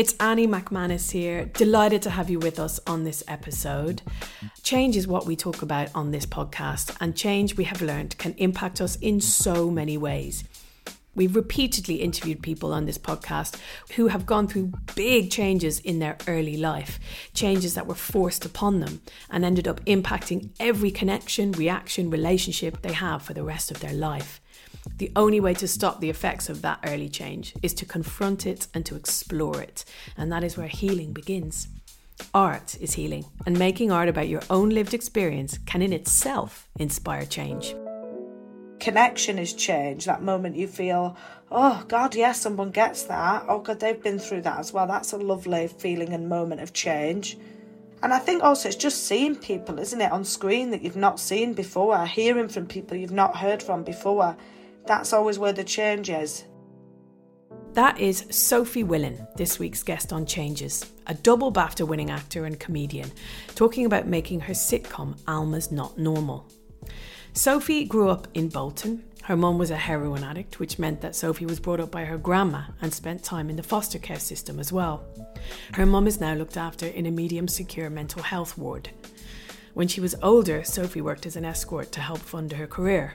It's Annie McManus here. Delighted to have you with us on this episode. Change is what we talk about on this podcast, and change we have learned can impact us in so many ways. We've repeatedly interviewed people on this podcast who have gone through big changes in their early life, changes that were forced upon them and ended up impacting every connection, reaction, relationship they have for the rest of their life. The only way to stop the effects of that early change is to confront it and to explore it. And that is where healing begins. Art is healing, and making art about your own lived experience can in itself inspire change. Connection is change. That moment you feel, oh God, yes, someone gets that. Oh God, they've been through that as well. That's a lovely feeling and moment of change. And I think also it's just seeing people, isn't it, on screen that you've not seen before, hearing from people you've not heard from before. That's always where the change is. That is Sophie Willan, this week's guest on Changes, a double BAFTA winning actor and comedian, talking about making her sitcom Alma's Not Normal. Sophie grew up in Bolton. Her mum was a heroin addict, which meant that Sophie was brought up by her grandma and spent time in the foster care system as well. Her mum is now looked after in a medium secure mental health ward. When she was older, Sophie worked as an escort to help fund her career.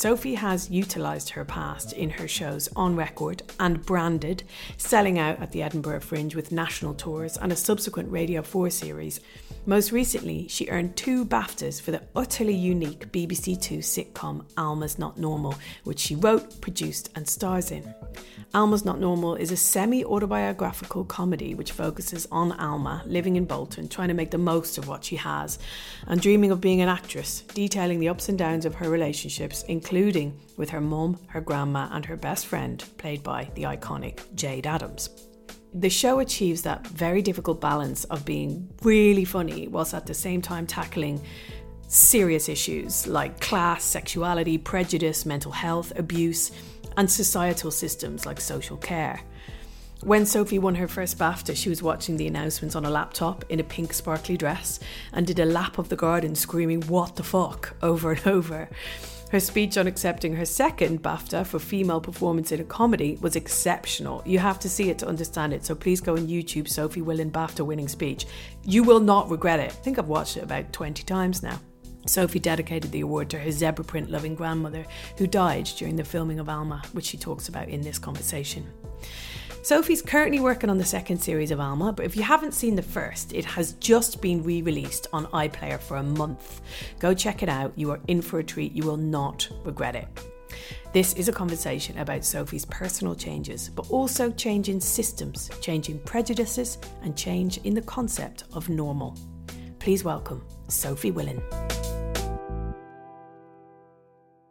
Sophie has utilised her past in her shows on record and branded, selling out at the Edinburgh Fringe with national tours and a subsequent Radio 4 series. Most recently, she earned two BAFTAs for the utterly unique BBC Two sitcom Alma's Not Normal, which she wrote, produced, and stars in. Alma's Not Normal is a semi autobiographical comedy which focuses on Alma living in Bolton, trying to make the most of what she has, and dreaming of being an actress, detailing the ups and downs of her relationships, including with her mum, her grandma, and her best friend, played by the iconic Jayde Adams. The show achieves that very difficult balance of being really funny whilst at the same time tackling serious issues like class, sexuality, prejudice, mental health, abuse and societal systems like social care. When Sophie won her first BAFTA, she was watching the announcements on a laptop in a pink sparkly dress and did a lap of the garden screaming, What the fuck? over and over. Her speech on accepting her second BAFTA for female performance in a comedy was exceptional. You have to see it to understand it, so please go on YouTube Sophie Willan BAFTA winning speech. You will not regret it. I think I've watched it about 20 times now. Sophie dedicated the award to her zebra print loving grandmother who died during the filming of Alma, which she talks about in this conversation. Sophie's currently working on the second series of Alma, but if you haven't seen the first, it has just been re released on iPlayer for a month. Go check it out, you are in for a treat, you will not regret it. This is a conversation about Sophie's personal changes, but also change in systems, changing prejudices, and change in the concept of normal. Please welcome Sophie Willan.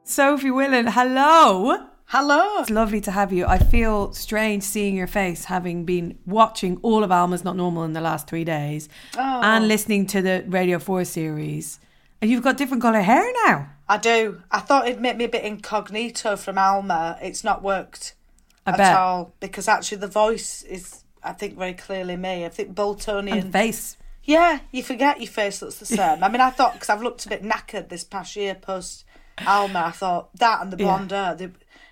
Sophie Willan, hello. Hello. It's lovely to have you. I feel strange seeing your face, having been watching all of Alma's Not Normal in the last three days Oh. and listening to the Radio 4 series. And you've got different colour hair now. I do. I thought it'd make me a bit incognito from Alma. It's not worked I at bet. all because actually the voice is, I think, very clearly me. I think Boltonian. And face. Yeah, you forget your face looks the same. I mean, I thought because I've looked a bit knackered this past year post Alma, I thought that and the Yeah. blonde hair, they,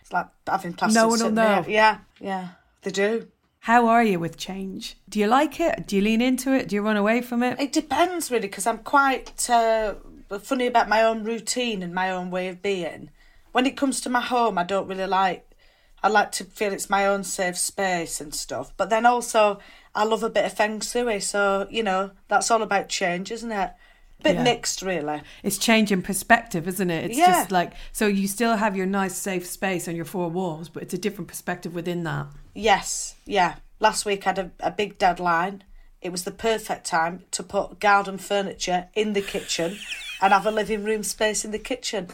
it's like having plastic. No one will know. there. Yeah, yeah, they do. How are you with change? Do you like it? Do you lean into it? Do you run away from it? It depends really because I'm quite uh, funny about my own routine and my own way of being. When it comes to my home, I don't really like. I like to feel it's my own safe space and stuff. But then also, I love a bit of feng shui. So you know, that's all about change, isn't it? Bit Yeah. mixed, really. It's changing perspective, isn't it? It's Yeah. just like so you still have your nice safe space on your four walls, but it's a different perspective within that. Yes, yeah. Last week I had a, a big deadline. It was the perfect time to put garden furniture in the kitchen and have a living room space in the kitchen.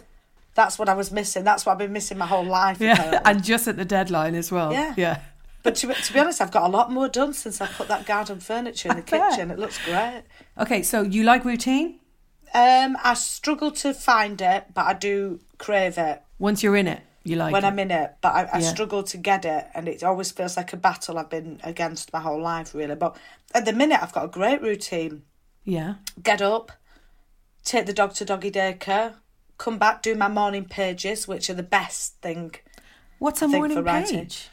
That's what I was missing. That's what I've been missing my whole life. Yeah, apparently. and just at the deadline as well. Yeah. yeah. But to, to be honest, I've got a lot more done since I put that garden furniture in the kitchen. It looks great. Okay, so you like routine? Um, I struggle to find it, but I do crave it Once you're in it, you like when it. I'm in it. But I, I Yeah. struggle to get it, and it always feels like a battle I've been against my whole life, really. But at the minute, I've got a great routine. yeah. Get up, take the dog to doggy daycare, come back, do my morning pages, which are the best thing. What's a morning page?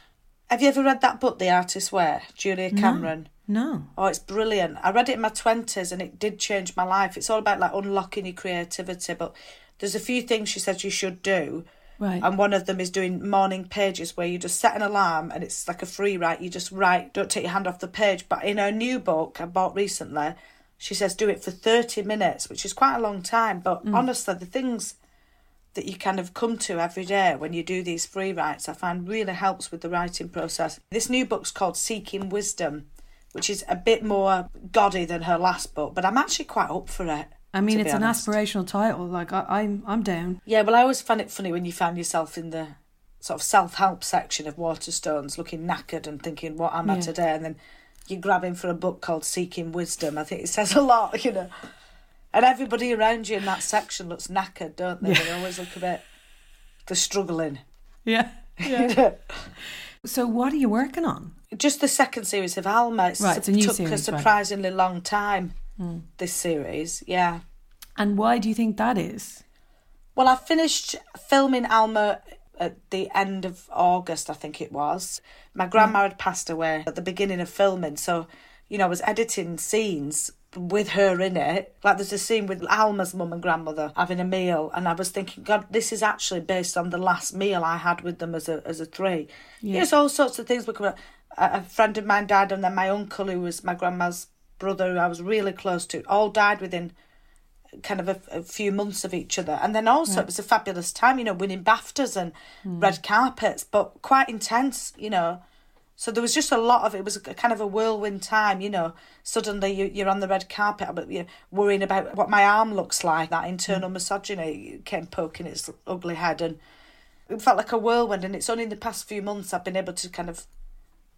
Have you ever read that book, The Artist's Way, Julia Cameron? No. Oh, it's brilliant. I read it in my twenties and it did change my life. It's all about like unlocking your creativity, but there's a few things she said you should do. Right. And one of them is doing morning pages where you just set an alarm and it's like a free write. You just write, don't take your hand off the page. But in her new book I bought recently, she says do it for 30 minutes, which is quite a long time. But mm. honestly, the things that you kind of come to every day when you do these free writes, I find really helps with the writing process. This new book's called Seeking Wisdom, which is a bit more gaudy than her last book, but I'm actually quite up for it. I mean, it's an honest. aspirational title. Like I, I'm, I'm down. Yeah, well, I always find it funny when you find yourself in the sort of self help section of Waterstones looking knackered and thinking, what am I Yeah. today? And then you're grabbing for a book called Seeking Wisdom. I think it says a lot, you know. And everybody around you in that section looks knackered, don't they? They always look a bit, they're struggling. Yeah. Yeah. so what are you working on? Just the second series of Alma. It's Right, it's a new took series, a right. surprisingly long time, hmm. this series, yeah. And why do you think that is? Well, I finished filming Alma at the end of August, I think it was. My hmm. grandma had passed away at the beginning of filming, so you know, I was editing scenes with her in it. Like there's a scene with Alma's mum and grandmother having a meal, and I was thinking, God, this is actually based on the last meal I had with them as a as a three. Yeah. Yes, all sorts of things were coming. up. A, a friend of mine died, and then my uncle, who was my grandma's brother, who I was really close to, all died within kind of a, a few months of each other. And then also it was a fabulous time, you know, winning BAFTAs and hmm. red carpets, but quite intense, you know. So there was just a lot of it was a kind of a whirlwind time, you know. Suddenly you, you're on the red carpet, but you're worrying about what my arm looks like. That internal mm. misogyny came poking its ugly head, and it felt like a whirlwind. And it's only in the past few months I've been able to kind of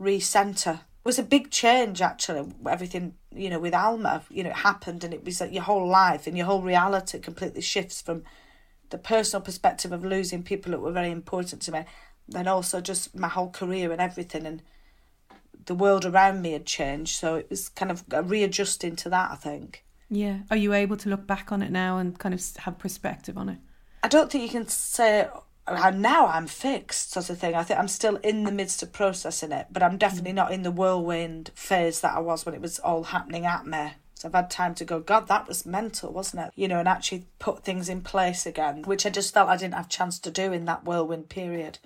recenter. It was a big change actually. Everything you know with Alma, you know, it happened, and it was like your whole life and your whole reality completely shifts from the personal perspective of losing people that were very important to me, then also just my whole career and everything, and the world around me had changed. So it was kind of readjusting to that. I think. Yeah. Are you able to look back on it now and kind of have perspective on it? I don't think you can say "Oh, now I'm fixed sort of thing. I think I'm still in the midst of processing it, but I'm definitely mm. not in the whirlwind phase that I was when it was all happening at me. So I've had time to go, God, that was mental, wasn't it? You know, and actually put things in place again, which I just felt I didn't have chance to do in that whirlwind period.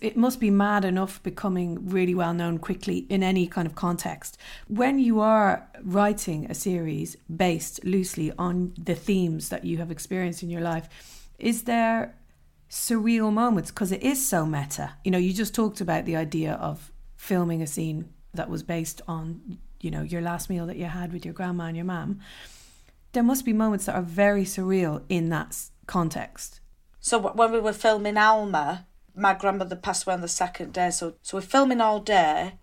It must be mad enough becoming really well known quickly in any kind of context. When you are writing a series based loosely on the themes that you have experienced in your life, is there surreal moments? Because it is so meta. You know, you just talked about the idea of filming a scene that was based on, you know, your last meal that you had with your grandma and your mum. There must be moments that are very surreal in that context. So when we were filming Alma, my grandmother passed away on the second day. So so we're filming all day,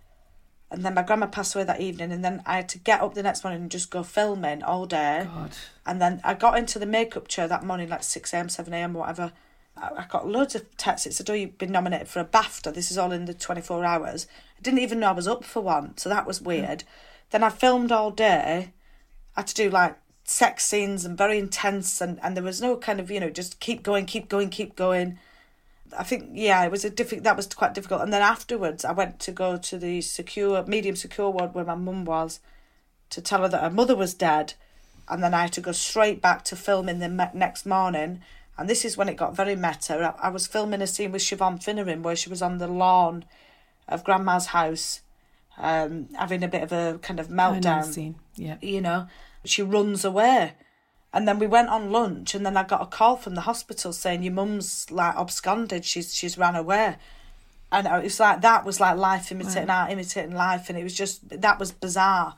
and then my grandma passed away that evening, and then I had to get up the next morning and just go filming all day. God. And then I got into the makeup chair that morning, like 6 a.m., 7 a.m., whatever. I I got loads of texts. It said, Oh, you've been nominated for a BAFTA. This is all in the 24 hours. I didn't even know I was up for one. So that was weird. Then I filmed all day. I had to do like sex scenes and very intense. And, and there was no kind of, you know, just keep going, keep going, keep going. I think, yeah, it was a difficult, that was quite difficult. And then afterwards, I went to go to the secure, medium secure ward where my mum was to tell her that her mother was dead. And then I had to go straight back to filming the me- next morning. And this is when it got very meta. I, I was filming a scene with Siobhan Finneran where she was on the lawn of Grandma's house, um, having a bit of a kind of I know the meltdown scene. Yeah. you know she runs away And then we went on lunch, and then I got a call from the hospital saying your mum's like absconded. She's she's ran away, and it was like that was like life imitating art, imitating life, and it was just that was bizarre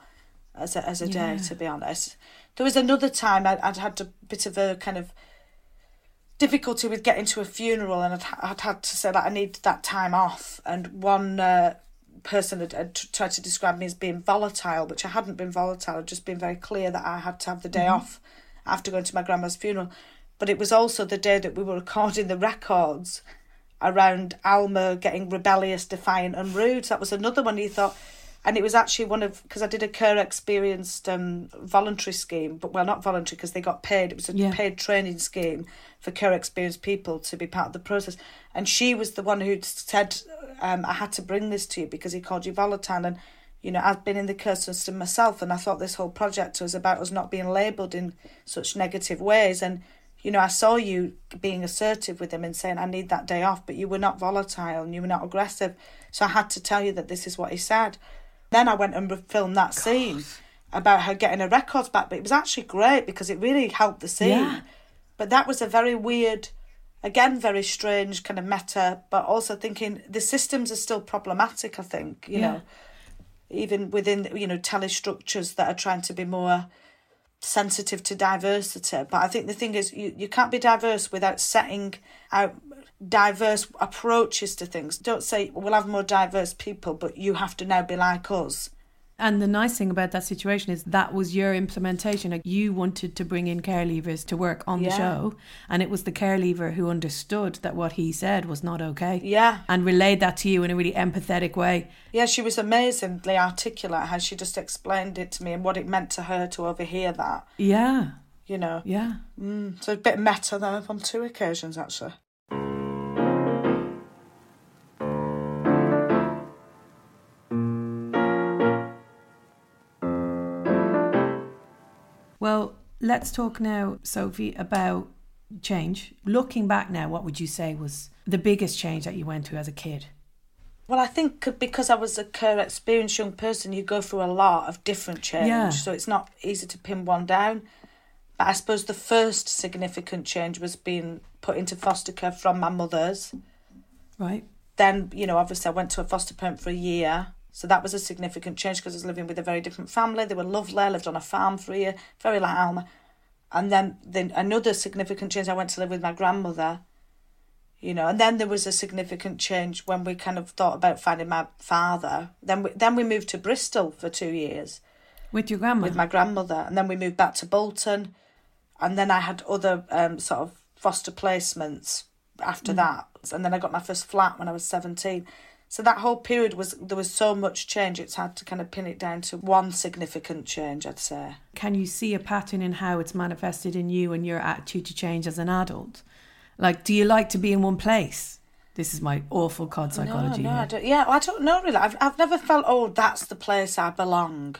as a as a Yeah. day to be honest. There was another time I'd, I'd had a bit of a kind of difficulty with getting to a funeral, and I'd, I'd had to say that I need that time off. And one uh, person had, had tried to describe me as being volatile, which I hadn't been volatile. I'd just been very clear that I had to have the day off after going to my grandma's funeral. But it was also the day that we were recording the records around Alma getting rebellious, defiant, and rude. That was another one he thought. And it was actually one of because I did a care experienced um, voluntary scheme, but well, not voluntary because they got paid. It was a Yeah. paid training scheme for care experienced people to be part of the process. And she was the one who said, um, "I had to bring this to you because he called you volatile." And you know, I've been in the care system myself, and I thought this whole project was about us not being labelled in such negative ways. And you know, I saw you being assertive with him and saying, I need that day off, but you were not volatile and you were not aggressive. So I had to tell you that this is what he said. Then I went and filmed that scene about her getting her records back, but it was actually great because it really helped the scene. Yeah. But that was a very weird, again, very strange kind of meta, but also thinking the systems are still problematic, I think, you Yeah. know, even within, you know, telestructures that are trying to be more sensitive to diversity. But I think the thing is, you, you can't be diverse without setting out diverse approaches to things. Don't say, we'll have more diverse people, but you have to now be like us. And the nice thing about that situation is that was your implementation. Like you wanted to bring in care leavers to work on the show, and it was the care leaver who understood that what he said was not okay. Yeah. And relayed that to you in a really empathetic way. Yeah, she was amazingly articulate how she just explained it to me and what it meant to her to overhear that, Yeah. you know. Yeah. Mm, so a bit meta there on two occasions, actually. Well, let's talk now, Sophie, about change. Looking back now, what would you say was the biggest change that you went through as a kid? Well, I think because I was a care experienced young person, you go through a lot of different change. Yeah. So it's not easy to pin one down. But I suppose the first significant change was being put into foster care from my mother's. Right? Then, you know, obviously I went to a foster parent for a year. So that was a significant change because I was living with a very different family. They were lovely. I lived on a farm for a year, very like Alma. And then, then another significant change, I went to live with my grandmother. You know, and then there was a significant change when we kind of thought about finding my father. Then we, then we moved to Bristol for two years With your grandma? with my grandmother, and then we moved back to Bolton, and then I had other um, sort of foster placements after that, and then I got my first flat when I was seventeen. So that whole period was there was so much change. It's hard to kind of pin it down to one significant change. I'd say. Can you see a pattern in how it's manifested in you and your attitude to change as an adult? Like, do you like to be in one place? This is my awful cod psychology. no, no, I don't, yeah, I don't know really. I've I've never felt oh that's the place I belong.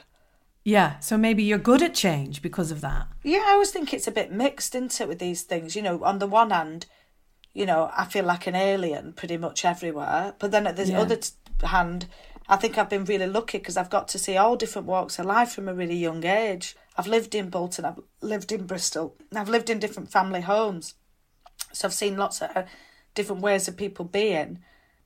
Yeah, so maybe you're good at change because of that. Yeah, I always think it's a bit mixed, isn't it, with these things? You know, on the one hand, you know, I feel like an alien pretty much everywhere. But then at the Yeah. other t- hand, I think I've been really lucky because I've got to see all different walks of life from a really young age. I've lived in Bolton, I've lived in Bristol, I've lived in different family homes. So I've seen lots of uh, different ways of people being.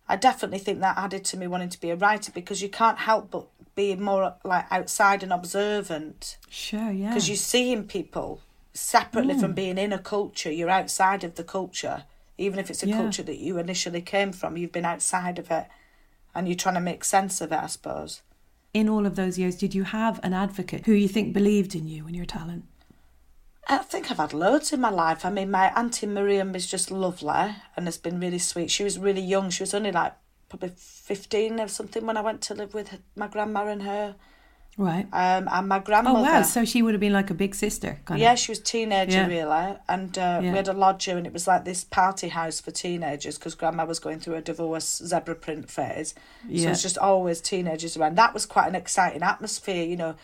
I definitely think that added to me wanting to be a writer because you can't help but be more like outside and observant Sure, yeah. because you're seeing people separately from being in a culture. You're outside of the culture, even if it's a Yeah. culture that you initially came from. You've been outside of it, and you're trying to make sense of it. I suppose. in all of those years, did you have an advocate who you think believed in you and your talent? I think I've had loads in my life. I mean, my auntie Miriam is just lovely and has been really sweet. She was really young. She was only like probably fifteen or something when I went to live with my grandma and her. Right. Um, and my grandmother. Oh wow! So she would have been like a big sister, kind Yeah, of. she was teenager Yeah. really, and uh, Yeah. we had a lodger, and it was like this party house for teenagers because Grandma was going through a divorce zebra print phase, so Yeah. it's just always teenagers around. That was quite an exciting atmosphere, you know,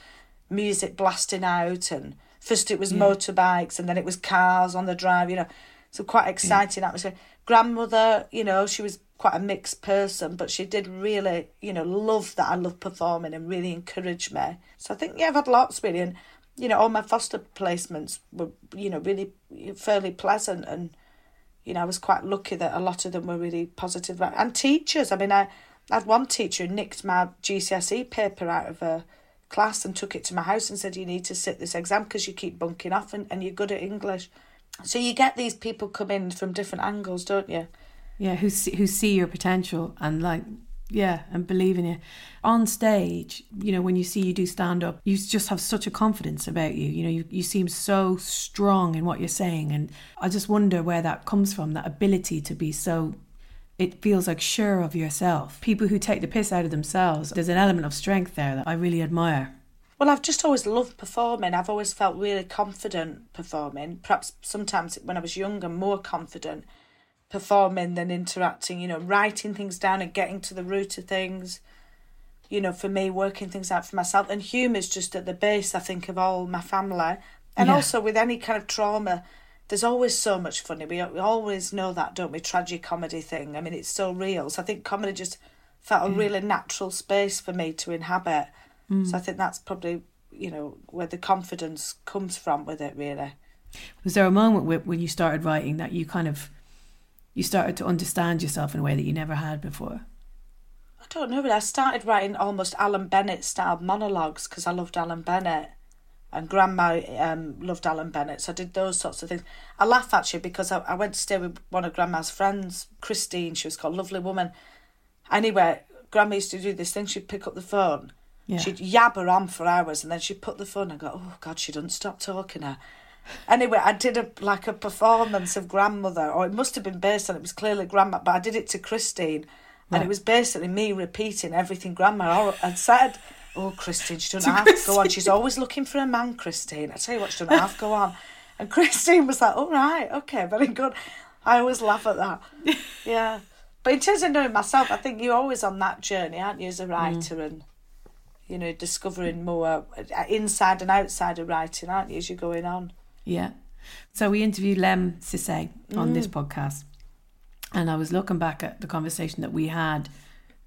music blasting out, and first it was motorbikes, and then it was cars on the drive, you know, so quite exciting atmosphere. Grandmother, you know, she was quite a mixed person, but she did really, you know, love that I love performing and really encouraged me. So I think yeah, I've had lots really, and you know, all my foster placements were, you know, really fairly pleasant. And, you know, I was quite lucky that a lot of them were really positive. And teachers, I mean, I, I had one teacher who nicked my GCSE paper out of a class and took it to my house and said, you need to sit this exam because you keep bunking off and, and you're good at English. So you get these people come in from different angles, don't you? Yeah, who see, who see your potential and like yeah, and believe in you. On stage, you know, when you see you do stand up, you just have such a confidence about you. You know, you, you seem so strong in what you're saying. And I just wonder where that comes from that ability to be so, it feels like sure of yourself. People who take the piss out of themselves, there's an element of strength there that I really admire. Well, I've just always loved performing. I've always felt really confident performing. Perhaps sometimes when I was younger, more confident performing than interacting, you know, writing things down and getting to the root of things. You know, for me, working things out for myself. And humour's just at the base, I think, of all my family. And yeah. also with any kind of trauma, there's always so much funny. We, we always know that, don't we? Tragic comedy thing. I mean, it's so real. So I think comedy just felt a mm. really natural space for me to inhabit. Mm. So I think that's probably, you know, where the confidence comes from with it, really. Was there a moment when you started writing that you kind of you started to understand yourself in a way that you never had before? I don't know, but I started writing almost Alan Bennett style monologues because I loved Alan Bennett. And grandma um, loved Alan Bennett, so I did those sorts of things. I laugh actually because I, I went to stay with one of grandma's friends, Christine, she was called Lovely Woman. Anyway, grandma used to do this thing, she'd pick up the phone, yeah. she'd yabber on for hours, and then she'd put the phone and go, Oh God, she doesn't stop talking now. Anyway, I did a like a performance of grandmother, or it must have been based on it was clearly grandma, but I did it to Christine, and it was basically me repeating everything grandma had said. Oh, Christine, she doesn't have to go on. She's always looking for a man, Christine. I tell you what, she doesn't have to go on. And Christine was like, "All right, okay, very good." I always laugh at that. Yeah, but in terms of knowing myself, I think you're always on that journey, aren't you, as a writer, mm. and you know, discovering more uh, inside and outside of writing, aren't you, as you're going on. Yeah. So we interviewed Lemn Sissay on mm. this podcast. And I was looking back at the conversation that we had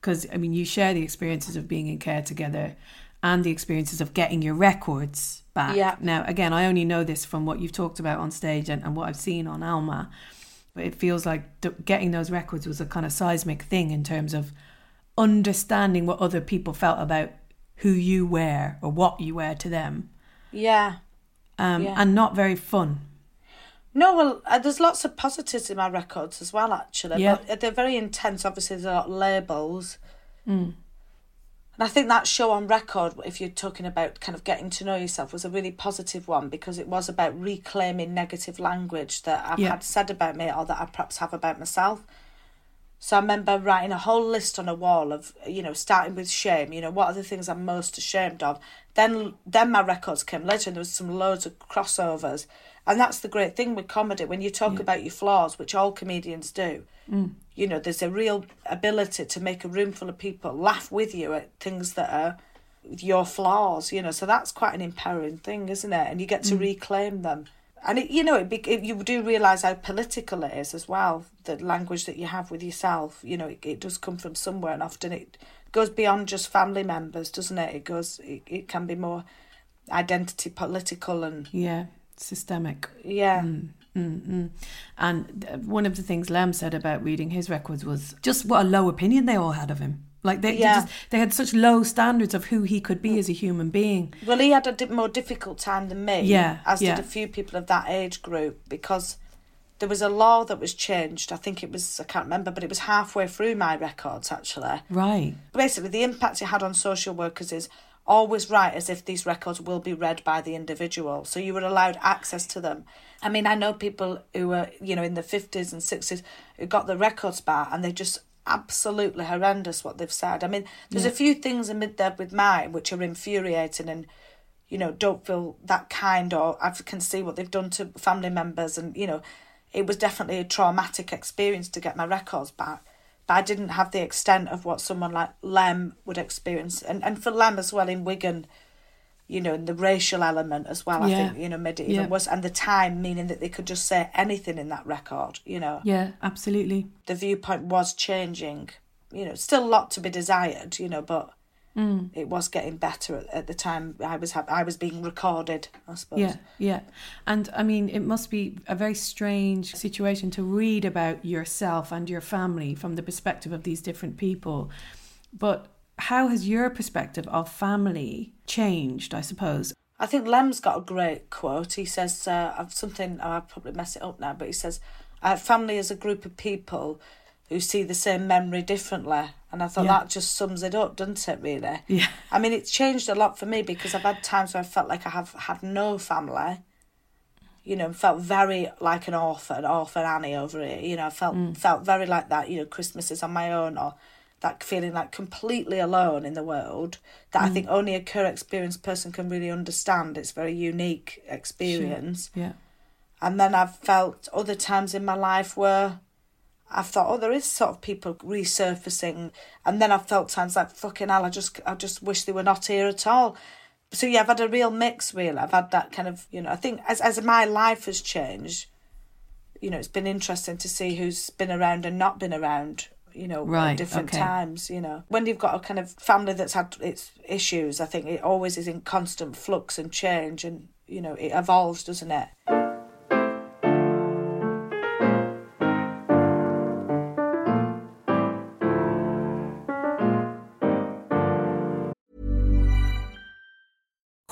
because, I mean, you share the experiences of being in care together and the experiences of getting your records back. Yeah. Now, again, I only know this from what you've talked about on stage and, and what I've seen on Alma. But it feels like th- getting those records was a kind of seismic thing in terms of understanding what other people felt about who you were or what you were to them. Yeah um, yeah. and not very fun. No, well, uh, there's lots of positives in my records as well, actually. Yeah. But they're very intense. Obviously, there's a lot of labels. Mm. And I think that show on record, if you're talking about kind of getting to know yourself, was a really positive one because it was about reclaiming negative language that I've yeah. had said about me or that I perhaps have about myself. So I remember writing a whole list on a wall of, you know, starting with shame, you know, what are the things I'm most ashamed of. Then then my records came later and there was some loads of crossovers. And that's the great thing with comedy. When you talk yeah. about your flaws, which all comedians do, mm. you know, there's a real ability to make a room full of people laugh with you at things that are your flaws, you know. So that's quite an empowering thing, isn't it? And you get to mm. reclaim them and it, you know it, it, you do realize how political it is as well the language that you have with yourself. You know it, it does come from somewhere and often it goes beyond just family members doesn't it? It goes it, it can be more identity political and yeah systemic. Yeah. Mm, mm, mm. and one of the things Lemn said about reading his records was just what a low opinion they all had of him like they, yeah. they, just, they had such low standards of who he could be mm. as a human being. Well, he had a more difficult time than me. Yeah, as yeah. did a few people of that age group because there was a law that was changed. I think it was I can't remember, but it was halfway through my records actually. Right. Basically, the impact it had on social workers is always write as if these records will be read by the individual. So you were allowed access to them. I mean, I know people who were, you know, in the 50s and 60s who got the records back and they just absolutely horrendous what they've said. I mean, there's yeah. a few things amid there with mine which are infuriating and, you know, don't feel that kind or I can see what they've done to family members and, you know, it was definitely a traumatic experience to get my records back. But I didn't have the extent of what someone like Lemn would experience. And and for Lemn as well in Wigan, you know, and the racial element as well, I think, you know, made it even yeah. worse. And the time, meaning that they could just say anything in that record, you know. Yeah, absolutely. The viewpoint was changing. You know, still a lot to be desired, you know, but mm. it was getting better at, at the time I was I was being recorded. I suppose. Yeah, yeah, and I mean it must be a very strange situation to read about yourself and your family from the perspective of these different people, but how has your perspective of family changed? I suppose. I think Lemn's got a great quote. He says, uh, something, oh, I'll probably mess it up now, but he says, uh, family is a group of people who see the same memory differently. And I thought yeah. that just sums it up, doesn't it, really? Yeah. I mean, it's changed a lot for me because I've had times where I felt like I have had no family, you know, felt very like an orphan, orphan Annie over here, you know, felt, mm. felt very like that, you know, Christmas is on my own or that feeling like completely alone in the world that mm. I think only a care experienced person can really understand. It's a very unique experience. Sure. Yeah. And then I've felt other times in my life where I've thought, oh, there is sort of people resurfacing, and then I've felt times like fucking hell. I just, I just wish they were not here at all. So yeah, I've had a real mix. Really, I've had that kind of, you know, I think as as my life has changed, you know, it's been interesting to see who's been around and not been around. You know, right, at different okay. times. You know, when you've got a kind of family that's had its issues, I think it always is in constant flux and change, and you know, it evolves, doesn't it?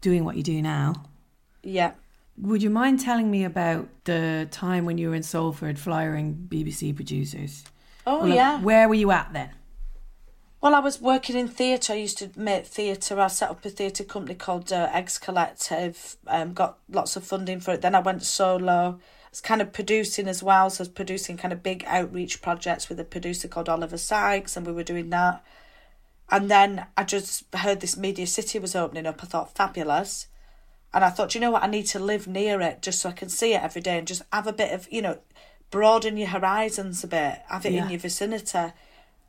doing what you do now. Yeah. Would you mind telling me about the time when you were in Salford flyering BBC producers? Oh, well, yeah. Where were you at then? Well, I was working in theatre. I used to make theatre. I set up a theatre company called uh, Eggs Collective. Um, got lots of funding for it. Then I went solo. I was kind of producing as well. So I was producing kind of big outreach projects with a producer called Oliver Sykes, and we were doing that. And then I just heard this Media City was opening up. I thought, fabulous. And I thought, you know what? I need to live near it just so I can see it every day and just have a bit of, you know, broaden your horizons a bit, have it yeah. in your vicinity.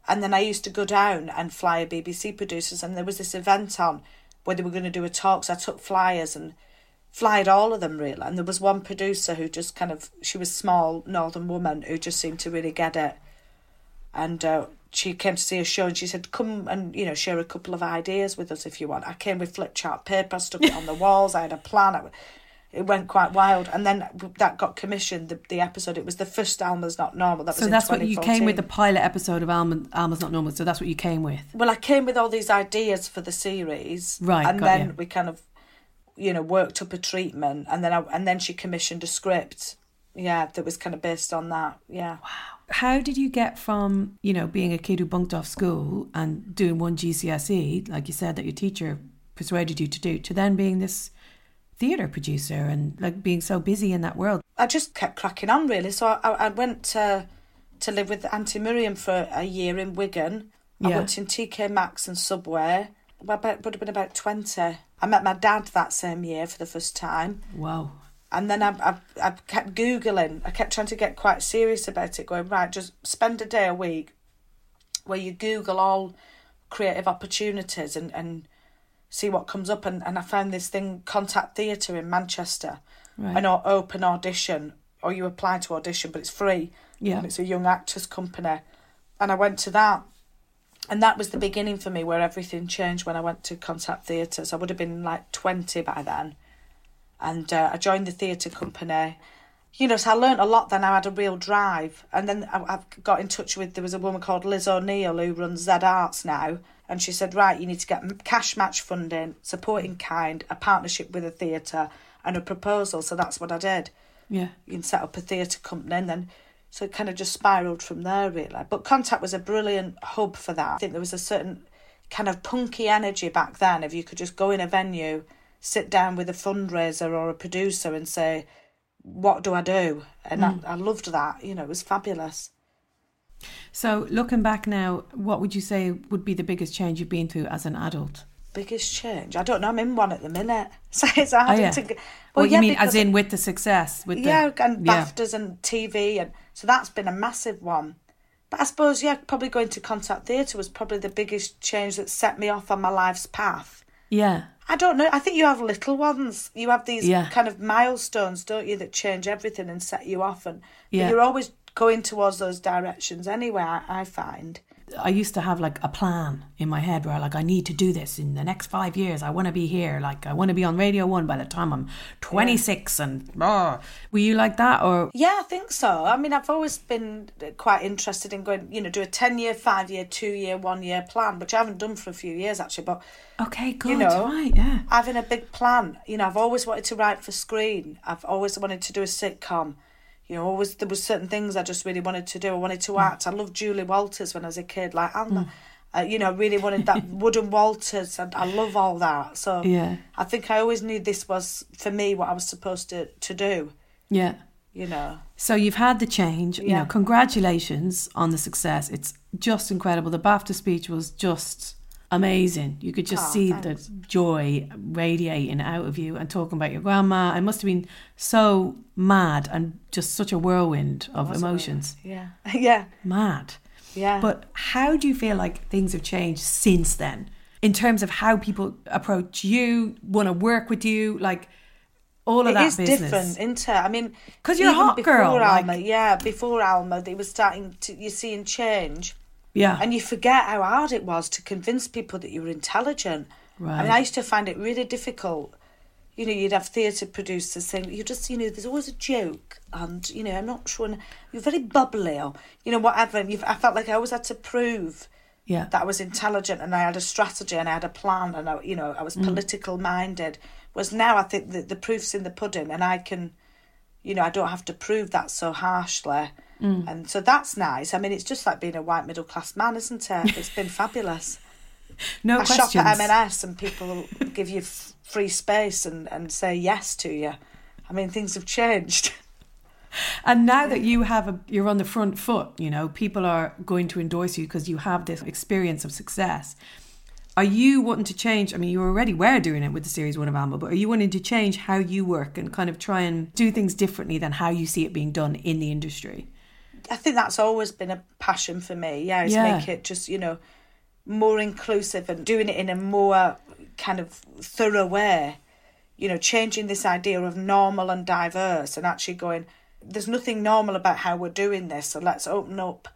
And then I used to go down and fly a BBC producers, and there was this event on where they were going to do a talk. So I took flyers and flyed all of them really. And there was one producer who just kind of, she was small northern woman who just seemed to really get it. And uh, she came to see a show and she said, Come and, you know, share a couple of ideas with us if you want. I came with flip chart paper, stuck it on the walls, I had a plan. It went quite wild. And then that got commissioned, the, the episode. It was the first Alma's Not Normal. That was so that's what you came with, the pilot episode of Alma, Alma's Not Normal. So that's what you came with? Well, I came with all these ideas for the series. Right. And then you. we kind of, you know, worked up a treatment. And then I, and then she commissioned a script. Yeah, that was kind of based on that. Yeah. Wow. How did you get from, you know, being a kid who bunked off school and doing one GCSE, like you said, that your teacher persuaded you to do, to then being this theatre producer and like being so busy in that world? I just kept cracking on really. So I, I went to, to live with Auntie Miriam for a year in Wigan. I yeah. worked in TK Maxx and Subway. I would have been about 20. I met my dad that same year for the first time. Wow and then I, I, I kept googling. I kept trying to get quite serious about it going right just spend a day a week where you google all creative opportunities and, and see what comes up. And, and i found this thing contact theatre in manchester. Right. an open audition or you apply to audition but it's free. Yeah. And it's a young actors company. And i went to that. And that was the beginning for me where everything changed when I went to Contact Theatre. So I would have been like 20 by then. And uh, I joined the theatre company. You know, so I learnt a lot then. I had a real drive. And then I, I got in touch with, there was a woman called Liz O'Neill who runs Z Arts now. And she said, right, you need to get cash match funding, support in kind, a partnership with a theatre, and a proposal. So that's what I did. Yeah. You can set up a theatre company and then so it kind of just spiraled from there really but contact was a brilliant hub for that i think there was a certain kind of punky energy back then if you could just go in a venue sit down with a fundraiser or a producer and say what do i do and mm. I, I loved that you know it was fabulous so looking back now what would you say would be the biggest change you've been through as an adult biggest change? I don't know. I'm in one at the minute, so it's hard oh, yeah. to. Well, well you yeah, mean as in with the success, with yeah, the, and BAFTAs yeah. and TV, and so that's been a massive one. But I suppose yeah, probably going to contact theatre was probably the biggest change that set me off on my life's path. Yeah. I don't know. I think you have little ones. You have these yeah. kind of milestones, don't you, that change everything and set you off, and yeah. you're always going towards those directions anyway. I, I find. I used to have like a plan in my head where like I need to do this in the next five years. I want to be here. Like I want to be on Radio One by the time I'm 26. Yeah. And oh, were you like that or? Yeah, I think so. I mean, I've always been quite interested in going. You know, do a 10 year, five year, two year, one year plan, which I haven't done for a few years actually. But okay, good. You know, right, yeah. Having a big plan. You know, I've always wanted to write for screen. I've always wanted to do a sitcom you know, always there was certain things I just really wanted to do. I wanted to mm. act. I loved Julie Walters when I was a kid, like Alma. Mm. Uh, you know, really wanted that Wood and Walters, and I love all that. So yeah, I think I always knew this was for me what I was supposed to to do. Yeah, you know. So you've had the change. Yeah. You know, congratulations on the success. It's just incredible. The BAFTA speech was just amazing. You could just oh, see thanks. the joy radiating out of you and talking about your grandma. It must have been so mad and just such a whirlwind of emotions. Yeah. yeah. Mad. Yeah. But how do you feel like things have changed since then? In terms of how people approach you, want to work with you, like all of it that is business. different, isn't it? I mean, because you're a hot girl. Alma, like... yeah, before Alma, they were starting to you're seeing change. Yeah. And you forget how hard it was to convince people that you were intelligent. Right. I mean, I used to find it really difficult. You know, you'd have theatre producers saying, you just, you know, there's always a joke, and, you know, I'm not sure, you're very bubbly, or, you know, whatever. And I felt like I always had to prove yeah. that I was intelligent and I had a strategy and I had a plan and, I, you know, I was mm. political minded. Whereas now I think that the proof's in the pudding and I can, you know, I don't have to prove that so harshly. Mm. And so that's nice. I mean, it's just like being a white middle class man, isn't it? It's been fabulous. no I questions. shop at M&S and people give you f- free space and, and say yes to you. I mean, things have changed. And now that you have a, you're on the front foot, you know, people are going to endorse you because you have this experience of success. Are you wanting to change? I mean, you already were doing it with the series one of Alma, but are you wanting to change how you work and kind of try and do things differently than how you see it being done in the industry? I think that's always been a passion for me. Yeah, is yeah. make it just you know more inclusive and doing it in a more kind of thorough way. You know, changing this idea of normal and diverse and actually going, there's nothing normal about how we're doing this, so let's open up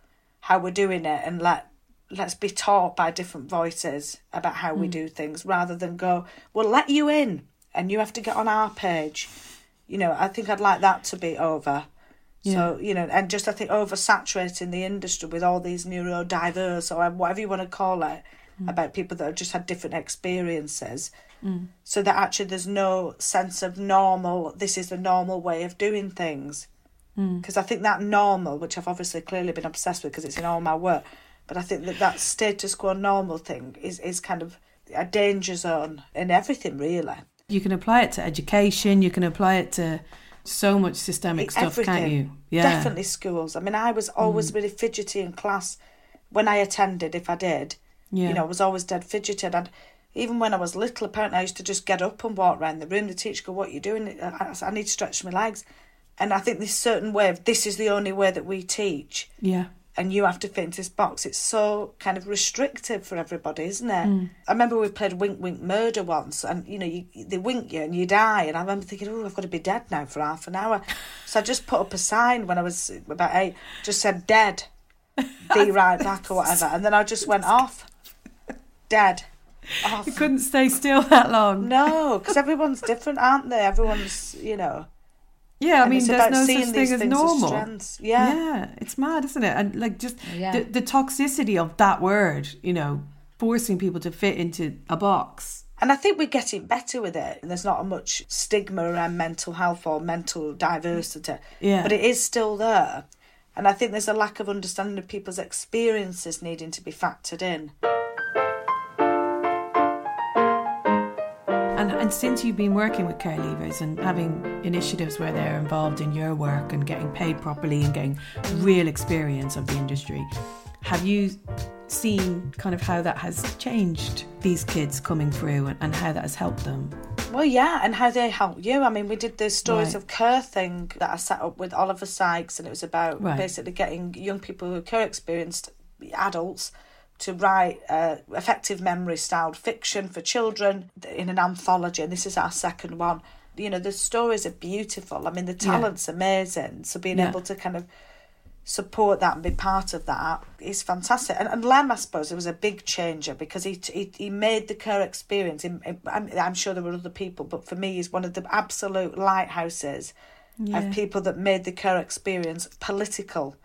how we're doing it and let let's be taught by different voices about how mm. we do things rather than go, we'll let you in and you have to get on our page. You know, I think I'd like that to be over. Yeah. So, you know, and just I think oversaturating the industry with all these neurodiverse or whatever you want to call it mm. about people that have just had different experiences. Mm. So that actually there's no sense of normal, this is the normal way of doing things. Because mm. I think that normal, which I've obviously clearly been obsessed with because it's in all my work, but I think that that status quo normal thing is, is kind of a danger zone in everything, really. You can apply it to education, you can apply it to so much systemic stuff, Everything. can't you? Yeah. Definitely schools. I mean, I was always mm. really fidgety in class when I attended, if I did. Yeah. You know, I was always dead fidgety. And even when I was little, apparently I used to just get up and walk around the room. The teacher go, what are you doing? I, I need to stretch my legs. And I think this certain way of, this is the only way that we teach. Yeah and you have to fit into this box. It's so kind of restrictive for everybody, isn't it? Mm. I remember we played Wink Wink Murder once, and you know, you, they wink you and you die. And I remember thinking, oh, I've got to be dead now for half an hour. So I just put up a sign when I was about eight, just said dead. be right back or whatever. And then I just went off, dead. Off. You couldn't stay still that long. No, because everyone's different, aren't they? Everyone's, you know. Yeah, I and mean, there's no such thing as normal. strengths. Yeah. yeah, it's mad, isn't it? And like just Yeah. the, the toxicity of that word, you know, forcing people to fit into a box. And I think we're getting better with it. There's not much stigma around mental health or mental diversity. Yeah. But it is still there. And I think there's a lack of understanding of people's experiences needing to be factored in. And and since you've been working with care leavers and having initiatives where they're involved in your work and getting paid properly and getting real experience of the industry, have you seen kind of how that has changed these kids coming through and, and how that has helped them? Well, yeah, and how they help you. I mean, we did the Stories Right. of Care thing that I set up with Oliver Sykes, and it was about Right. basically getting young people who are care experienced adults to write uh, effective memory styled fiction for children in an anthology. And this is our second one. You know, the stories are beautiful. I mean, the talent's amazing. So being Yeah. able to kind of support that and be part of that is fantastic. And, and Lemn, I suppose, it was a big changer because he he, he made the care experience. In, in- I'm, I'm sure there were other people, but for me, he's one of the absolute lighthouses Yeah. of people that made the care experience political.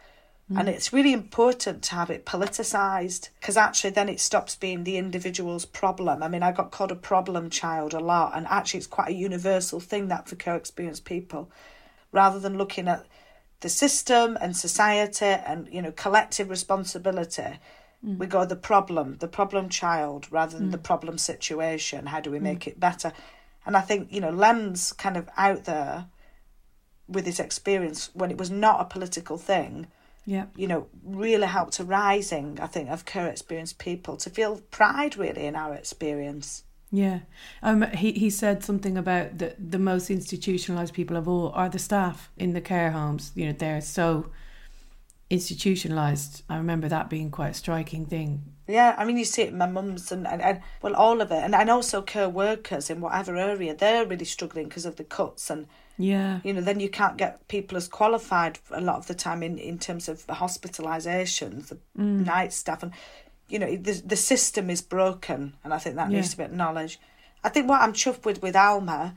Mm. And it's really important to have it politicised because actually then it stops being the individual's problem. I mean, I got called a problem child a lot, and actually it's quite a universal thing that for co experienced people. Rather than looking at the system and society and you know collective responsibility mm. we go the problem the problem child rather than the mm. problem situation. How do we make it better? And i think you know Lemn's kind of out there with his experience when it was not a political thing Yeah. you know really helped a rising i think of care experienced people to feel pride really in our experience Yeah. Um, he, he said something about the, the most institutionalized people of all are the staff in the care homes. You know, they're so institutionalized. I remember that being quite a striking thing. Yeah, I mean, you see it in my mum's and, and, and well, all of it. And, and also care workers in whatever area, they're really struggling because of the cuts. And, Yeah. you know, then you can't get people as qualified a lot of the time in, in terms of the hospitalisations, the night staff. And, you know, the, the system is broken. And I think that needs Yeah. to be acknowledged. I think what I'm chuffed with with Alma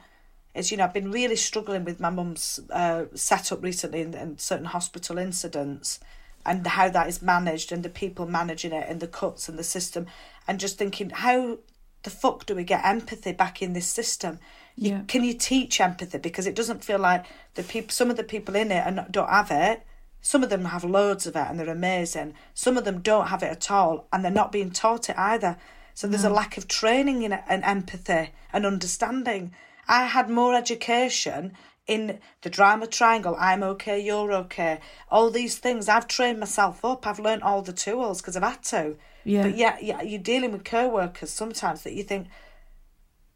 is, you know, I've been really struggling with my mum's uh, setup recently and, and certain hospital incidents and how that is managed and the people managing it and the cuts and the system. And just thinking how the fuck do we get empathy back in this system? You, Yeah. can you teach empathy? Because it doesn't feel like the people some of the people in it are not, don't have it. Some of them have loads of it and they're amazing. Some of them don't have it at all and they're not being taught it either. So there's a lack of training in and empathy and understanding. I had more education in the drama triangle i'm okay you're okay all these things i've trained myself up i've learnt all the tools because i've had to Yeah. but yeah, yeah you're dealing with co-workers sometimes that you think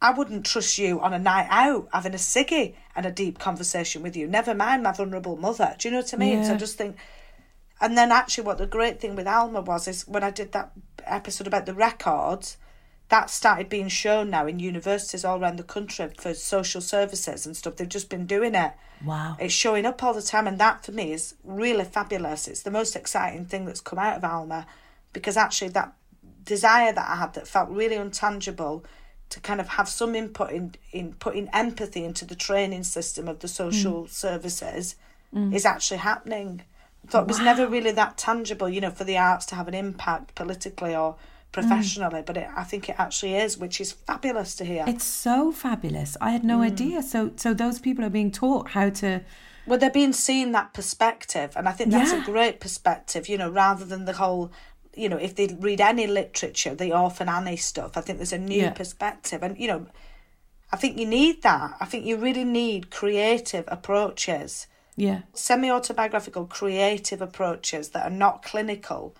I wouldn't trust you on a night out having a ciggy and a deep conversation with you. Never mind my vulnerable mother. Do you know what I mean? Yeah. So I just think. And then actually, what the great thing with Alma was is when I did that episode about the records, that started being shown now in universities all around the country for social services and stuff. They've just been doing it. Wow. It's showing up all the time, and that for me is really fabulous. It's the most exciting thing that's come out of Alma because actually, that desire that I had that felt really untangible to kind of have some input in, in putting empathy into the training system of the social mm. services mm. is actually happening. I thought it was never really that tangible, you know, for the arts to have an impact politically or professionally, but it, I think it actually is, which is fabulous to hear. It's so fabulous. I had no Mm. idea. So so those people are being taught how to Well, they're being seen that perspective, and I think that's Yeah. a great perspective. You know, rather than the whole, you know, if they read any literature, the Orphan Annie stuff. I think there's a new Yeah. perspective, and you know, I think you need that. I think you really need creative approaches, yeah. semi-autobiographical, creative approaches that are not clinical.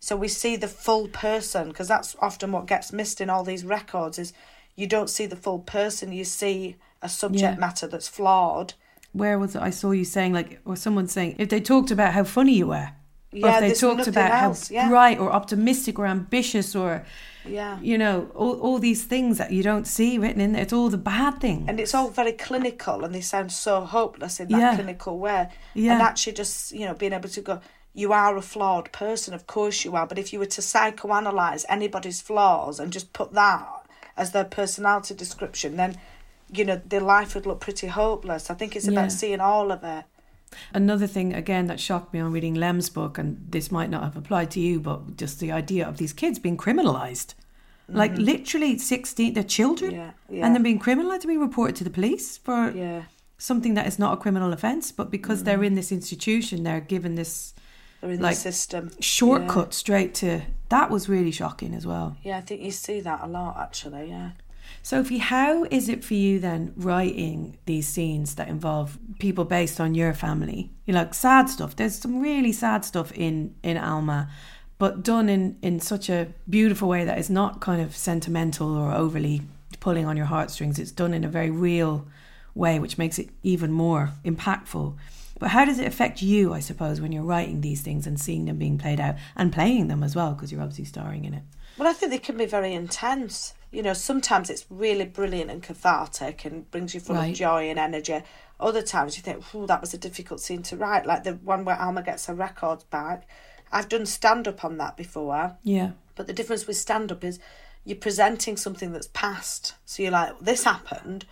So we see the full person, because that's often what gets missed in all these records. Is you don't see the full person. You see a subject Yeah. matter that's flawed. Where was it? I saw you saying like or someone saying if they talked about how funny you were. or Yeah, if they talked about else, how yeah. bright or optimistic or ambitious or Yeah. you know, all, all these things that you don't see written in there. It's all the bad things. and it's all very clinical and they sound so hopeless in that Yeah. clinical way Yeah. and actually just you know being able to go you are a flawed person, of course you are. But if you were to psychoanalyze anybody's flaws and just put that as their personality description, then you know their life would look pretty hopeless. I think it's Yeah. about seeing all of it. Another thing, again, that shocked me on reading Lemn's book, and this might not have applied to you, but just the idea of these kids being criminalized. Like literally 16, they're children, Mm-hmm. Yeah, yeah. and they're being criminalized, being reported to the police for Yeah, something that is not a criminal offence, but because they're in this institution, they're given this in Like, the system. shortcut straight to. That was really shocking as well. Yeah. yeah, I think you see that a lot actually. Yeah. Sophie, how is it for you then writing these scenes that involve people based on your family? You know, like sad stuff. There's some really sad stuff in in Alma, but done in in such a beautiful way that is not kind of sentimental or overly pulling on your heartstrings. It's done in a very real way, which makes it even more impactful. But how does it affect you, I suppose, when you're writing these things and seeing them being played out and playing them as well, because you're obviously starring in it? Well, I think they can be very intense. You know, sometimes it's really brilliant and cathartic and brings you full Right. of joy and energy. Other times you think, oh, that was a difficult scene to write." Like the one where Alma gets her records back. I've done stand up on that before, Yeah. but the difference with stand up is you're presenting something that's past. So you're like, "This happened,"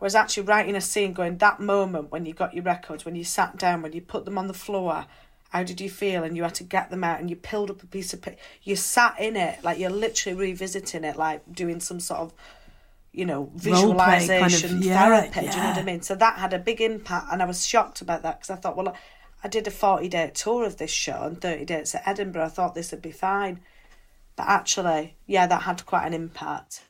whereas actually writing a scene, going that moment when you got your records, when you sat down, when you put them on the floor. How did you feel? And you had to get them out, and you peeled up a piece of paper. You sat in it, like you're literally revisiting it, like doing some sort of, you know, play kind of- visualization yeah, therapy. Do you know what I mean? So that had a big impact, and I was shocked about that because I thought, well, I did a forty day tour of this show and thirty days at Edinburgh. I thought this would be fine, but actually, yeah, that had quite an impact.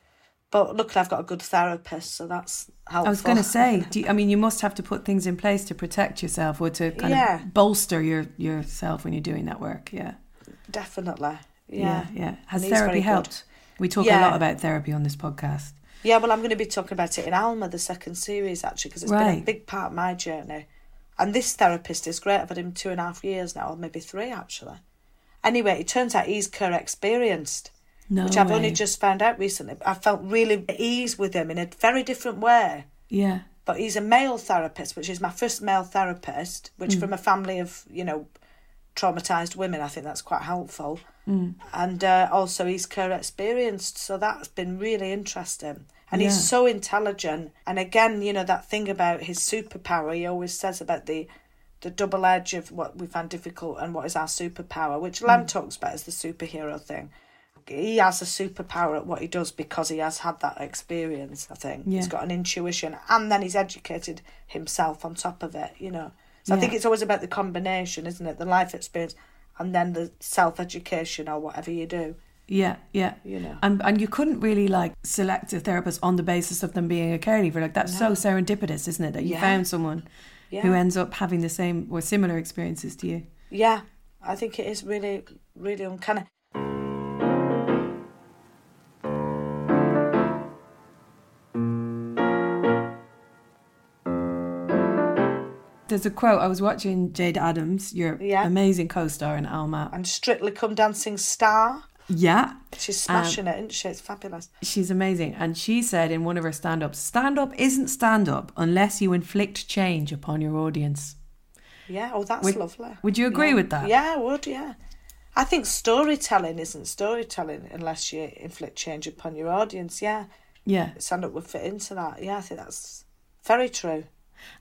But luckily, I've got a good therapist, so that's helpful. I was going to say, do you, I mean, you must have to put things in place to protect yourself or to kind Yeah. of bolster your yourself when you're doing that work. Yeah, definitely, yeah, yeah, yeah. Has And he's very therapy good. helped? We talk a lot about therapy on this podcast. Yeah, well, I'm going to be talking about it in Alma, the second series, actually, because it's been a big part of my journey. And this therapist is great. I've had him two and a half years now, or maybe three, actually. Anyway, it turns out he's care experienced, No which I've way. only just found out recently. I felt really at ease with him in a very different way. Yeah, But he's a male therapist, which is my first male therapist, which Mm. from a family of, you know, traumatized women, I think that's quite helpful. Mm. And uh, also, he's care experienced, so that's been really interesting. And Yeah. he's so intelligent. And again, you know, that thing about his superpower, he always says about the the double edge of what we find difficult and what is our superpower, which Mm. Lemn talks about as the superhero thing. He has a superpower at what he does because he has had that experience, I think. Yeah. He's got an intuition and then he's educated himself on top of it, you know. So I think it's always about the combination, isn't it? The life experience and then the self education or whatever you do. yeah, yeah. You know. and and you couldn't really like select a therapist on the basis of them being a caregiver. Like that's so serendipitous, isn't it? That you Yeah. found someone who ends up having the same or similar experiences to you. Yeah, I think it is really, really uncanny. There's a quote I was watching Jayde Adams, your Yeah. amazing co-star in Alma. And Strictly Come Dancing Star. Yeah, She's Um, smashing it, isn't she? It's fabulous. she's amazing. And she said in one of her stand-ups, stand-up isn't stand-up unless you inflict change upon your audience. Yeah, oh, that's Would- lovely. would you agree Yeah. with that? Yeah, I would, yeah. I think storytelling isn't storytelling unless you inflict change upon your audience, yeah. Yeah. Stand up would fit into that. Yeah, I think that's very true.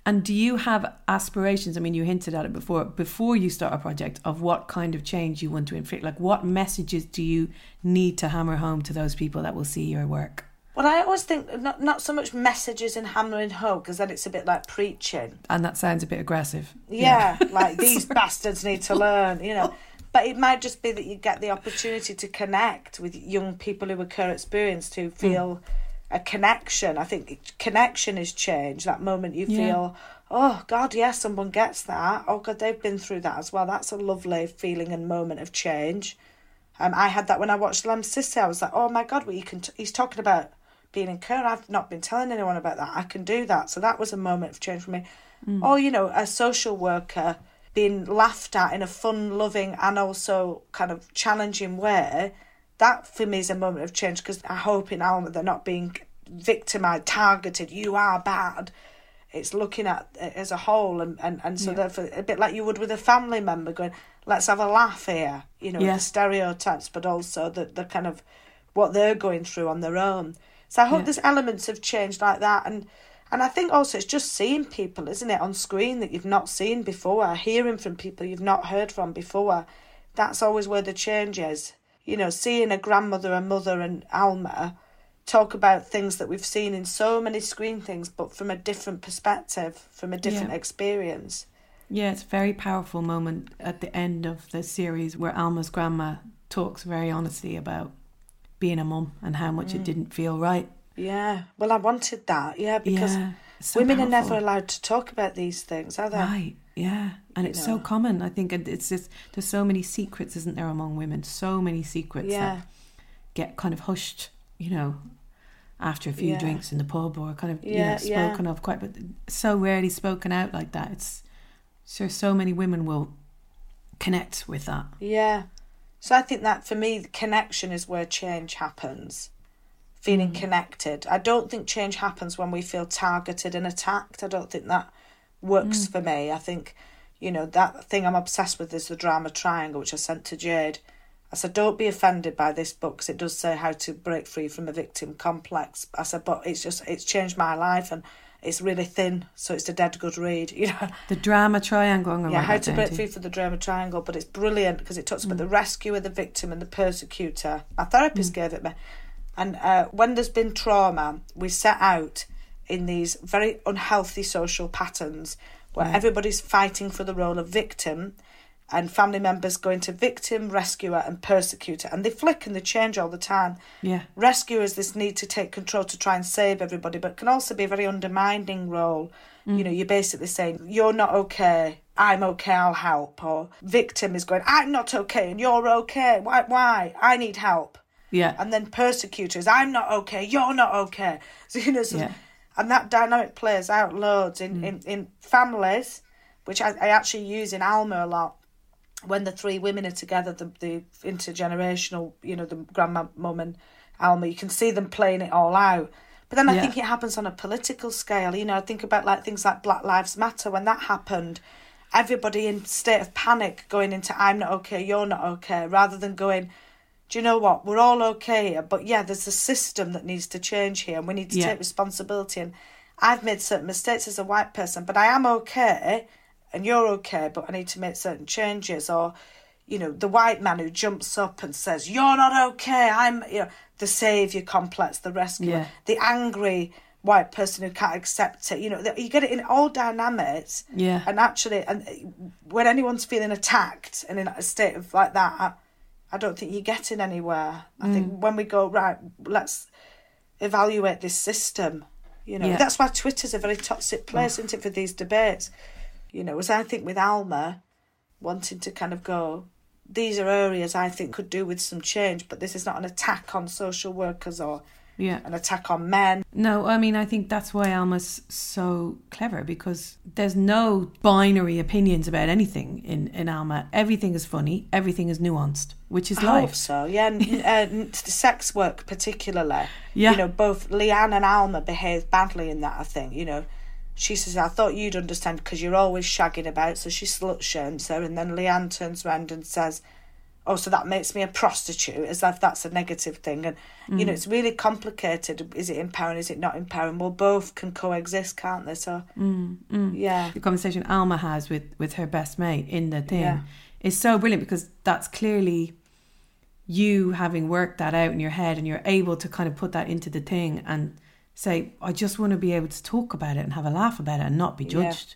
And do you have aspirations? I mean, you hinted at it before. Before you start a project, of what kind of change you want to inflict? Like, what messages do you need to hammer home to those people that will see your work? Well, I always think not not so much messages and hammering home because then it's a bit like preaching. And that sounds a bit aggressive. Yeah, like these bastards need to learn, you know. But it might just be that you get the opportunity to connect with young people who are co-experienced who hmm. feel a connection. I think connection is change. That moment you Yeah. feel, oh God, yes, someone gets that. Oh God, they've been through that as well. That's a lovely feeling and moment of change. Um, I had that when I watched Lemn Sissay. I was like, oh my God, well, you can. T- he's talking about being in care. I've not been telling anyone about that. I can do that. So that was a moment of change for me. Or you know, a social worker being laughed at in a fun, loving, and also kind of challenging way. That for me is a moment of change because I hope in Alma they're not being victimized, targeted. You are bad. It's looking at it as a whole, and and and so Yeah. therefore a bit like you would with a family member, going, let's have a laugh here. You know, Yeah. the stereotypes, but also the the kind of what they're going through on their own. So I hope Yeah. there's elements of change like that, and and I think also it's just seeing people, isn't it, on screen that you've not seen before, hearing from people you've not heard from before. That's always where the change is. You know, seeing a grandmother, a mother, and Alma talk about things that we've seen in so many screen things, but from a different perspective, from a different Yeah. experience. Yeah, it's a very powerful moment at the end of the series where Alma's grandma talks very honestly about being a mum and how much Mm. it didn't feel right. Yeah. Well, I wanted that. Yeah, because Yeah, so women are never allowed to talk about these things, are they? Right. Yeah, and it's so common. I think it- it's just there's so many secrets, isn't there, among women? So many secrets Yeah. that get kind of hushed, you know, after a few Yeah. drinks in the pub or kind of you know spoken yeah. of quite, but so rarely spoken out like that. It's so so many women will connect with that. Yeah. So I think that for me, the connection is where change happens. Feeling mm. connected. I don't think change happens when we feel targeted and attacked. I don't think that works mm. for me. I think, you know, that thing I'm obsessed with is the drama triangle, which I sent to Jayde. I said, don't be offended by this book because it does say how to break free from a victim complex. I said, but it's just, it's changed my life and it's really thin, so it's a dead good read, you know. The drama triangle. Oh I'm Yeah, how to break free from the drama triangle, but it's brilliant because it talks about mm. the rescuer, the victim, and the persecutor. My therapist mm. gave it me, and uh, when there's been trauma, we set out in these very unhealthy social patterns where everybody's fighting for the role of victim, and family members going to victim, rescuer, and persecutor, and they flick and they change all the time. Yeah. Rescue is this need to take control to try and save everybody, but can also be a very undermining role. You mm. know, you're basically saying, You're not okay, I'm okay, I'll help. Or victim is going, I'm not okay and you're okay. Why why? I need help. Yeah. And then persecutor is, I'm not okay, you're not okay. So you know so, Yeah. And that dynamic plays out loads in, mm. in, in families, which I, I actually use in Alma a lot when the three women are together, the the intergenerational, you know, the grandma, mum, and Alma, you can see them playing it all out. But then I Yeah. think it happens on a political scale. You know, I think about like things like Black Lives Matter when that happened. Everybody in state of panic going into I'm not okay, you're not okay, rather than going, do you know what? We're all okay here, but yeah, there's a system that needs to change here, and we need to Yeah. take responsibility. And I've made certain mistakes as a white person, but I am okay, and you're okay, but I need to make certain changes. Or, you know, the white man who jumps up and says, "You're not okay," I'm, you know, the savior complex, the rescuer, Yeah. the angry white person who can't accept it. You know, you get it in all dynamics. Yeah. And actually, and when anyone's feeling attacked and in a state of like that, I, don't think you're getting anywhere. I Mm. think when we go right, let's evaluate this system. You know, Yeah. that's why Twitter's a very toxic place, isn't it, for these debates? You know, as I think with Alma wanting to kind of go, these are areas I think could do with some change, but this is not an attack on social workers or Yeah. an attack on men. No, I mean, I think that's why Alma's so clever because there's no binary opinions about anything in, in Alma. Everything is funny, everything is nuanced, which is I hope life. so. Yeah, and, uh, sex work particularly. Yeah. You know, both Leanne and Alma behave badly in that. I think. You know, she says, "I thought you'd understand because you're always shagging about." So she slut shames her, and then Leanne turns around and says, "Oh, so that makes me a prostitute?" As if that's a negative thing. And you know, mm. it's really complicated. Is it empowering? Is it not empowering? Well, both can coexist, can't they? So, mm, mm. yeah, The conversation Alma has with, with her best mate in the thing Yeah. is so brilliant because that's clearly you having worked that out in your head and you're able to kind of put that into the thing and say, I just want to be able to talk about it and have a laugh about it and not be Yeah. judged.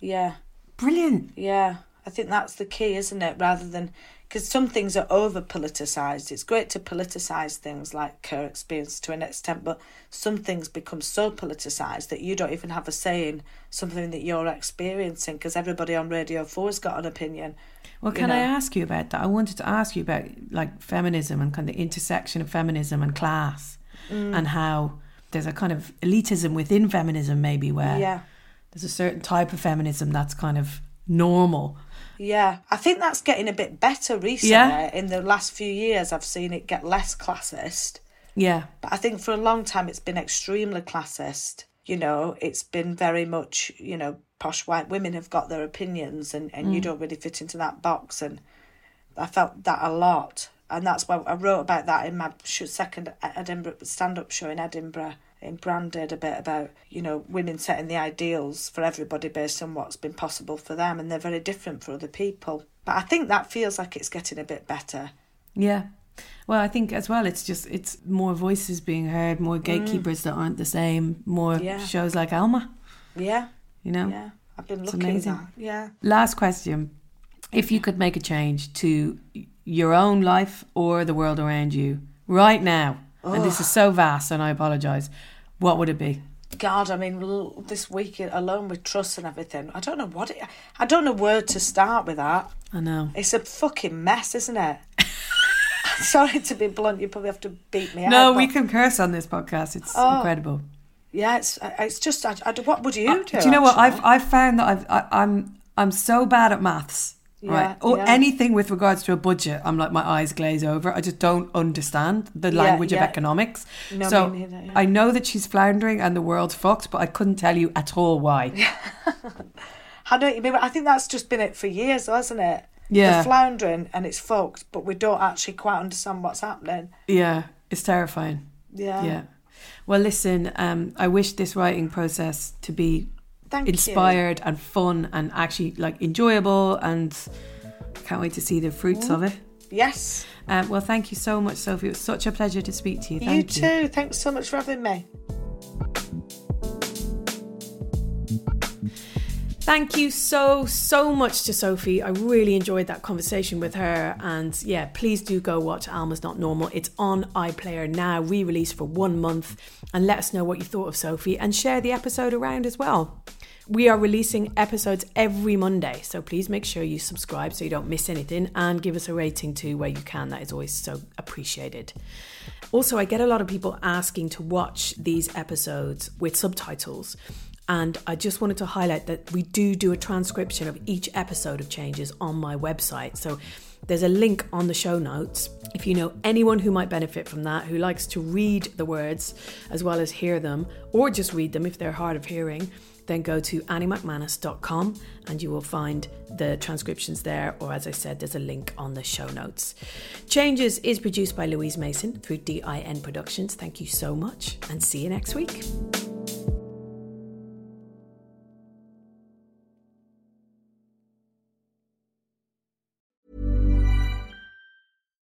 yeah. Brilliant. Yeah, I think that's the key, isn't it? Rather than because some things are over politicized. It's great to politicize things like her experience to an extent, but some things become so politicized that you don't even have a say in something that you're experiencing because everybody on Radio 4 has got an opinion. Well, you can I ask you about that? I wanted to ask you about like feminism and kind of the intersection of feminism and class Mm. and how there's a kind of elitism within feminism, maybe where Yeah. there's a certain type of feminism that's kind of normal. Yeah, I think that's getting a bit better recently. Yeah. In the last few years, I've seen it get less classist. Yeah. But I think for a long time it's been extremely classist. you know, it's been very much, you know, posh white women have got their opinions and, and you don't really fit into that box. And I felt that a lot. And that's why I wrote about that in my second Edinburgh stand up show in Edinburgh in Branded a bit about, you know, women setting the ideals for everybody based on what's been possible for them. And they're very different for other people. But I think that feels like it's getting a bit better. Yeah. Well, I think as well, it's just it's more voices being heard, more gatekeepers mm. that aren't the same, more yeah. shows like Alma. Yeah, you know. Yeah, I've been looking. Amazing. At Yeah. Last question: If you could make a change to your own life or the world around you right now, oh. and this is so vast, and I apologise, what would it be? God, I mean, this week alone with Truss and everything, I don't know what it. I don't know where to start with that. I know it's a fucking mess, isn't it? Sorry to be blunt. You probably have to beat me. No, out, we can curse on this podcast. It's oh, incredible. Yeah, it's uh, it's just. I, I, what would you uh, do? do you know what I've I've found that I've I, I'm I'm so bad at maths. Yeah, right. Or yeah. anything with regards to a budget, I'm like my eyes glaze over. I just don't understand the language yeah, of economics. No, so neither, I know that she's floundering and the world's fucked, but I couldn't tell you at all why. I know you mean. I think that's just been it for years, hasn't it? Yeah. They're floundering and it's fucked, but we don't actually quite understand what's happening. Yeah, it's terrifying. Yeah. Yeah. Well, listen, um, I wish this writing process to be Thank inspired you. and fun and actually like enjoyable and can't wait to see the fruits mm. of it. Yes. Um, well, thank you so much, Sophie. It was such a pleasure to speak to you. Thank you too. Thanks so much for having me. Thank you so, so much to Sophie. I really enjoyed that conversation with her. And yeah, please do go watch Alma's Not Normal. It's on iPlayer now, re released for one month. And let us know what you thought of Sophie and share the episode around as well. We are releasing episodes every Monday, so please make sure you subscribe so you don't miss anything and give us a rating too where you can. That is always so appreciated. Also, I get a lot of people asking to watch these episodes with subtitles. And I just wanted to highlight that we do do a transcription of each episode of Changes on my website. So there's a link on the show notes. If you know anyone who might benefit from that, who likes to read the words as well as hear them, or just read them if they're hard of hearing, then go to anniemacmanus.com and you will find the transcriptions there, or as I said, there's a link on the show notes. Changes is produced by Louise Mason through DIN Productions. Thank you so much and see you next week.